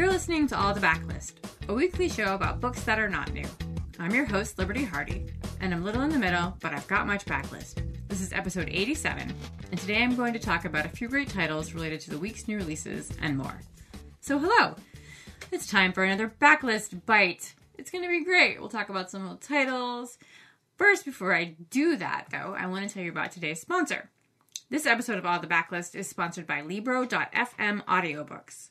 You're listening to All the Backlist, a weekly show about books that are not new. I'm your host, Liberty Hardy, and I'm little in the middle, but I've got much backlist. This is episode 87, and today I'm going to talk about a few great titles related to the week's new releases and more. So, hello! It's time for another backlist bite. It's going to be great. We'll talk about some the titles. First, before I do that, though, I want to tell you about today's sponsor. This episode of All the Backlist is sponsored by Libro.fm audiobooks.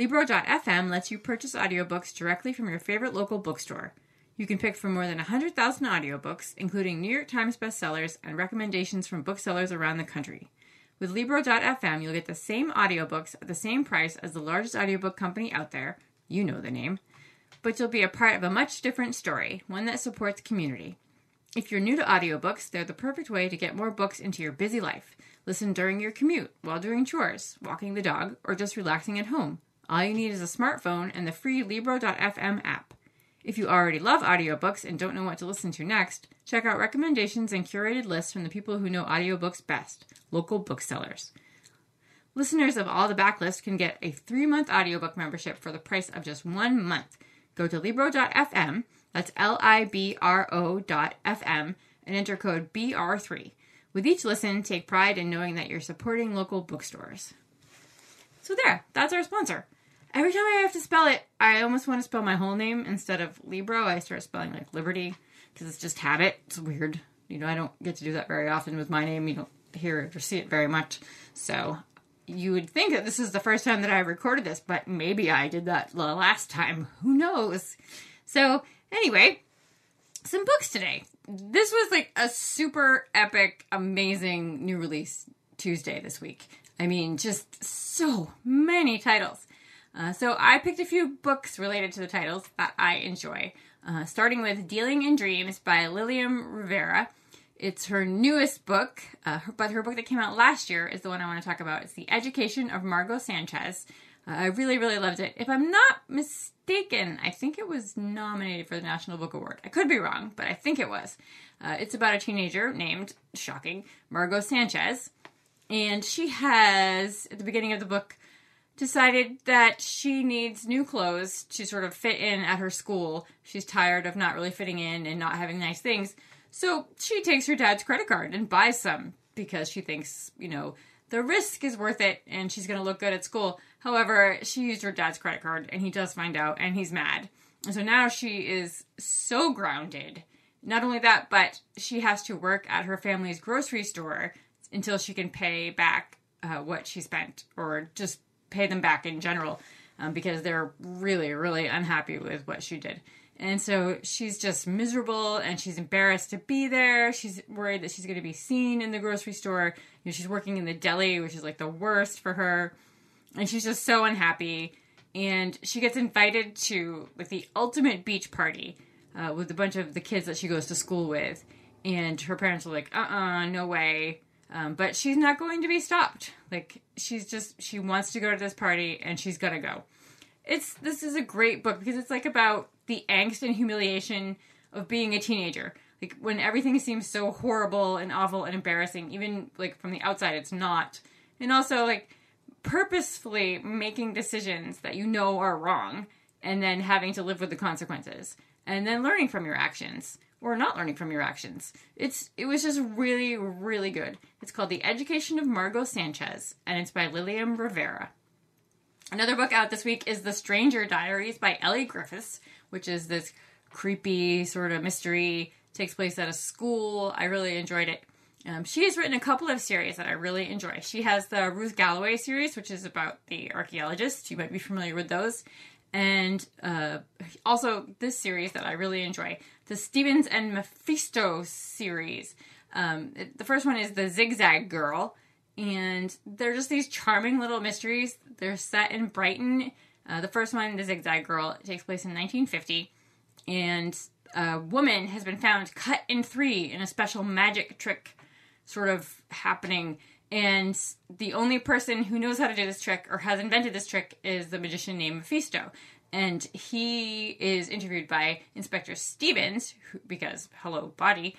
Libro.fm lets you purchase audiobooks directly from your favorite local bookstore. You can pick from more than 100,000 audiobooks, including New York Times bestsellers and recommendations from booksellers around the country. With Libro.fm, you'll get the same audiobooks at the same price as the largest audiobook company out there. You know the name. But you'll be a part of a much different story, one that supports community. If you're new to audiobooks, they're the perfect way to get more books into your busy life. Listen during your commute, while doing chores, walking the dog, or just relaxing at home. All you need is a smartphone and the free Libro.fm app. If you already love audiobooks and don't know what to listen to next, check out recommendations and curated lists from the people who know audiobooks best, local booksellers. Listeners of All the Backlist can get a three month audiobook membership for the price of just one month. Go to Libro.fm, that's L I B R O.fm, and enter code BR3. With each listen, take pride in knowing that you're supporting local bookstores. So, there, that's our sponsor. Every time I have to spell it, I almost want to spell my whole name instead of Libro. I start spelling like Liberty because it's just habit. It's weird. You know, I don't get to do that very often with my name. You don't hear it or see it very much. So, you would think that this is the first time that I recorded this, but maybe I did that the last time. Who knows? So, anyway, some books today. This was like a super epic, amazing new release Tuesday this week. I mean, just so many titles. Uh, so I picked a few books related to the titles that I enjoy, uh, starting with Dealing in Dreams by Lilliam Rivera. It's her newest book, uh, but her book that came out last year is the one I want to talk about. It's The Education of Margo Sanchez. Uh, I really, really loved it. If I'm not mistaken, I think it was nominated for the National Book Award. I could be wrong, but I think it was. Uh, it's about a teenager named, shocking, Margo Sanchez. And she has, at the beginning of the book, decided that she needs new clothes to sort of fit in at her school. She's tired of not really fitting in and not having nice things. So she takes her dad's credit card and buys some because she thinks, you know, the risk is worth it and she's going to look good at school. However, she used her dad's credit card and he does find out and he's mad. And so now she is so grounded. Not only that, but she has to work at her family's grocery store until she can pay back uh, what she spent or just pay them back in general um, because they're really, really unhappy with what she did. And so she's just miserable and she's embarrassed to be there. She's worried that she's going to be seen in the grocery store. You know, she's working in the deli, which is like the worst for her. And she's just so unhappy. And she gets invited to like the ultimate beach party uh, with a bunch of the kids that she goes to school with. And her parents are like, uh uh-uh, uh no way. Um, but she's not going to be stopped. Like she's just she wants to go to this party and she's gonna go. It's this is a great book because it's like about the angst and humiliation of being a teenager. Like when everything seems so horrible and awful and embarrassing, even like from the outside, it's not. And also like purposefully making decisions that you know are wrong and then having to live with the consequences and then learning from your actions or not learning from your actions. It's it was just really really good. It's called The Education of Margo Sanchez and it's by Lilliam Rivera. Another book out this week is The Stranger Diaries by Elly Griffiths, which is this creepy sort of mystery takes place at a school. I really enjoyed it. Um, she has written a couple of series that I really enjoy. She has the Ruth Galloway series, which is about the archaeologist. You might be familiar with those. And uh, also this series that I really enjoy, the Stevens and Mephisto series. Um, it, the first one is The Zigzag Girl, and they're just these charming little mysteries. They're set in Brighton. Uh, the first one, The Zigzag Girl, takes place in 1950, and a woman has been found cut in three in a special magic trick sort of happening. And the only person who knows how to do this trick or has invented this trick is the magician named Mephisto and he is interviewed by Inspector Stevens who, because hello body,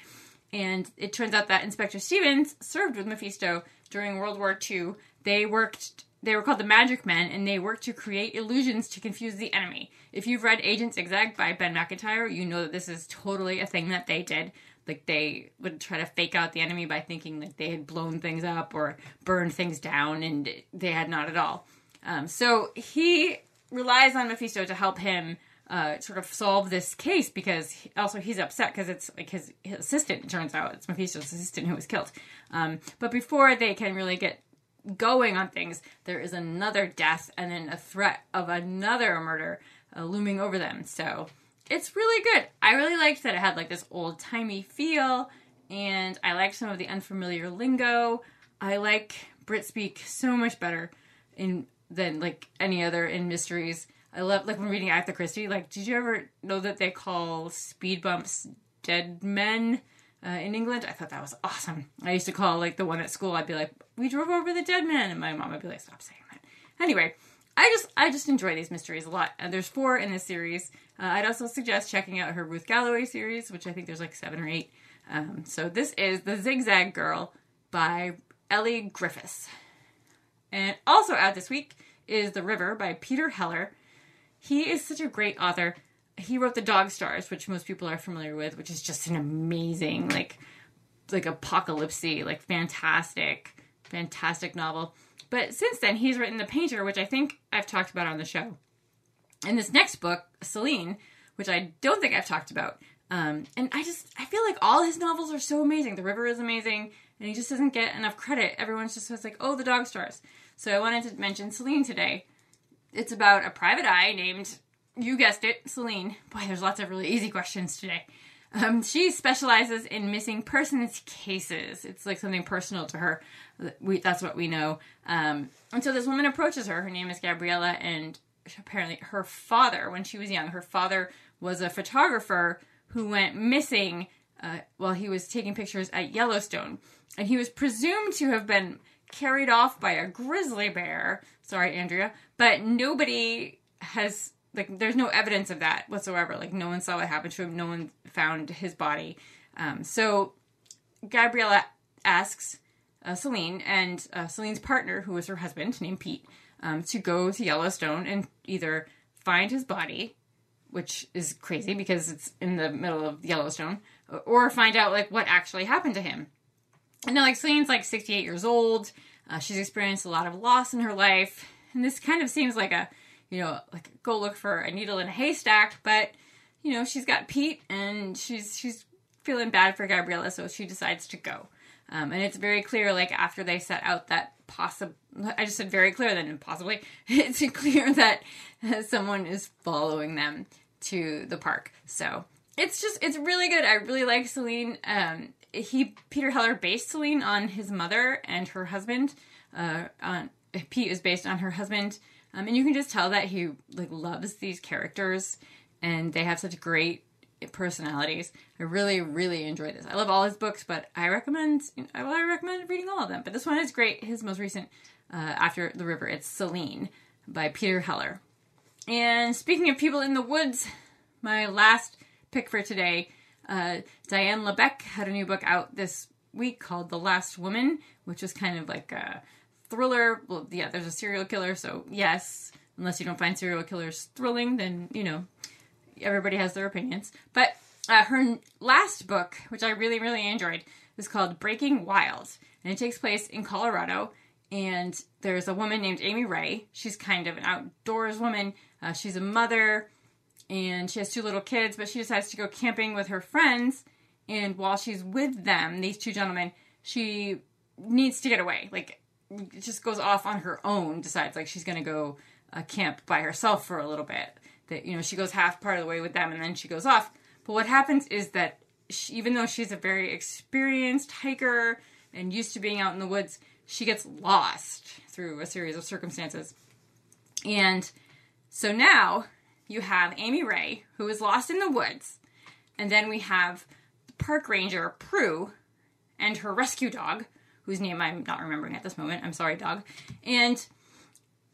and it turns out that Inspector Stevens served with Mephisto during World War II. They worked they were called the Magic Men, and they worked to create illusions to confuse the enemy. If you've read Agent Zigzag by Ben Macintyre, you know that this is totally a thing that they did. Like they would try to fake out the enemy by thinking that they had blown things up or burned things down, and they had not at all. Um, so he relies on Mephisto to help him uh, sort of solve this case because he, also he's upset because it's like his, his, assistant turns out it's Mephisto's assistant who was killed. Um, but before they can really get going on things, there is another death and then a threat of another murder uh, looming over them. So it's really good. I really liked that it had like this old timey feel, and I liked some of the unfamiliar lingo. I like Brit speak so much better in than like any other in mysteries. I love like when reading Agatha Christie. Like, did you ever know that they call speed bumps dead men uh, in England? I thought that was awesome. I used to call like the one at school. I'd be like, "We drove over the dead man," and my mom would be like, "Stop saying that." Anyway, I just I just enjoy these mysteries a lot. And there's four in this series. Uh, I'd also suggest checking out her Ruth Galloway series, which I think there's like seven or eight. Um, so this is the Zigzag Girl by Elly Griffiths. And also out this week is The River by Peter Heller. He is such a great author. He wrote The Dog Stars, which most people are familiar with, which is just an amazing, like, like apocalypse like fantastic, fantastic novel. But since then, he's written The Painter, which I think I've talked about on the show. And this next book, Celine, which I don't think I've talked about. Um, and I just, I feel like all his novels are so amazing. The River is amazing, and he just doesn't get enough credit. Everyone's just was like, oh, The Dog Stars. So I wanted to mention Celine today. It's about a private eye named, you guessed it, Celine. Boy, there's lots of really easy questions today. Um, she specializes in missing persons cases. It's like something personal to her. We, that's what we know. Um, and so this woman approaches her. Her name is Gabriella, and apparently her father, when she was young, her father was a photographer who went missing uh, while he was taking pictures at Yellowstone. And he was presumed to have been carried off by a grizzly bear. Sorry, Andrea. But nobody has like there's no evidence of that whatsoever. Like no one saw what happened to him. No one found his body. Um, so Gabriella asks uh, Celine and uh, Celine's partner, who was her husband, named Pete, um, to go to Yellowstone and either find his body, which is crazy because it's in the middle of Yellowstone, or find out like what actually happened to him. And now, like Celine's like 68 years old. Uh, she's experienced a lot of loss in her life, and this kind of seems like a you know, like go look for a needle in a haystack, but you know, she's got Pete and she's she's feeling bad for Gabriella, so she decides to go. Um, and it's very clear, like after they set out that possible, I just said very clear, then possibly it's clear that someone is following them to the park. So it's just it's really good. I really like Celine. Um, he Peter Heller based Celine on his mother and her husband. Uh, on Pete is based on her husband um, and you can just tell that he like loves these characters, and they have such great personalities. I really, really enjoy this. I love all his books, but I recommend I, well, I recommend reading all of them. But this one is great. His most recent, uh, After the River, it's Celine by Peter Heller. And speaking of people in the woods, my last pick for today, uh, Diane Les Becquets had a new book out this week called The Last Woman, which is kind of like a thriller. Well, yeah, there's a serial killer, so yes, unless you don't find serial killers thrilling, then you know everybody has their opinions. But uh, her last book, which I really really enjoyed, is called Breaking Wild, and it takes place in Colorado. And there's a woman named Amy Ray. She's kind of an outdoors woman. Uh, she's a mother, and she has two little kids. But she decides to go camping with her friends. And while she's with them, these two gentlemen, she needs to get away. Like just goes off on her own, decides like she's gonna go uh, camp by herself for a little bit. That you know she goes half part of the way with them, and then she goes off. But what happens is that she, even though she's a very experienced hiker and used to being out in the woods, she gets lost through a series of circumstances. And so now you have Amy Ray, who is lost in the woods, and then we have the park ranger Prue and her rescue dog, whose name I'm not remembering at this moment. I'm sorry, dog. And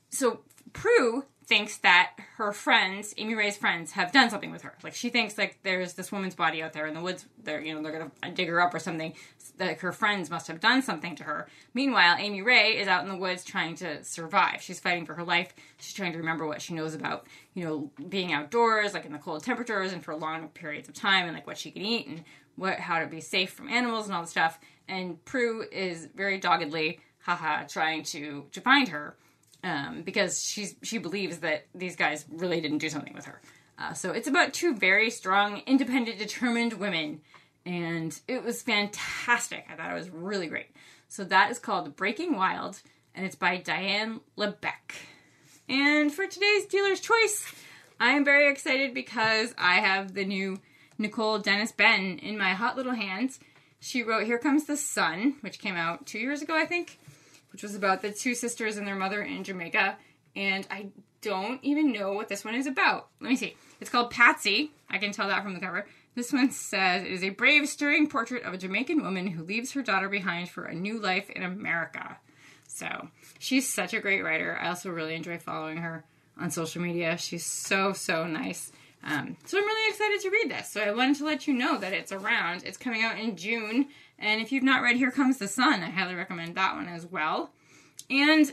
so Prue thinks that her friends, Amy Ray's friends, have done something with her. Like she thinks like there's this woman's body out there in the woods. They're you know they're gonna dig her up or something. Like her friends must have done something to her. Meanwhile, Amy Ray is out in the woods trying to survive. She's fighting for her life. She's trying to remember what she knows about you know being outdoors, like in the cold temperatures and for long periods of time, and like what she can eat and what how to be safe from animals and all the stuff. And Prue is very doggedly, haha, trying to to find her um, because she's she believes that these guys really didn't do something with her. Uh, so it's about two very strong, independent, determined women, and it was fantastic. I thought it was really great. So that is called Breaking Wild, and it's by Diane Les Becquets. And for today's dealer's choice, I am very excited because I have the new Nicole Dennis Benn in my hot little hands. She wrote Here Comes the Sun, which came out two years ago, I think which was about the two sisters and their mother in Jamaica. And I don't even know what this one is about. Let me see. It's called Patsy. I can tell that from the cover. This one says it is a brave, stirring portrait of a Jamaican woman who leaves her daughter behind for a new life in America. So she's such a great writer. I also really enjoy following her on social media. She's so, so nice. Um, so I'm really excited to read this. So I wanted to let you know that it's around. It's coming out in June. And if you've not read Here Comes the Sun, I highly recommend that one as well. And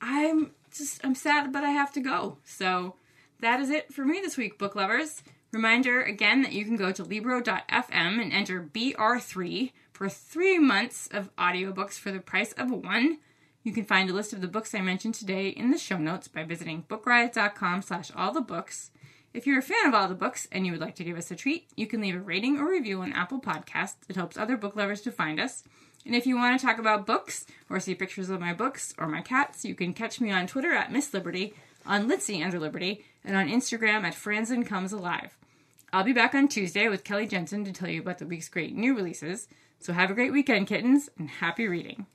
I'm just I'm sad but I have to go. So that is it for me this week, book lovers. Reminder again that you can go to Libro.fm and enter BR3 for three months of audiobooks for the price of one. You can find a list of the books I mentioned today in the show notes by visiting bookriot.com slash all the books. If you're a fan of all the books and you would like to give us a treat, you can leave a rating or review on Apple Podcasts. It helps other book lovers to find us. And if you want to talk about books or see pictures of my books or my cats, you can catch me on Twitter at Miss Liberty, on Litsy under Liberty, and on Instagram at Franzen Comes Alive. I'll be back on Tuesday with Kelly Jensen to tell you about the week's great new releases. So have a great weekend, kittens, and happy reading.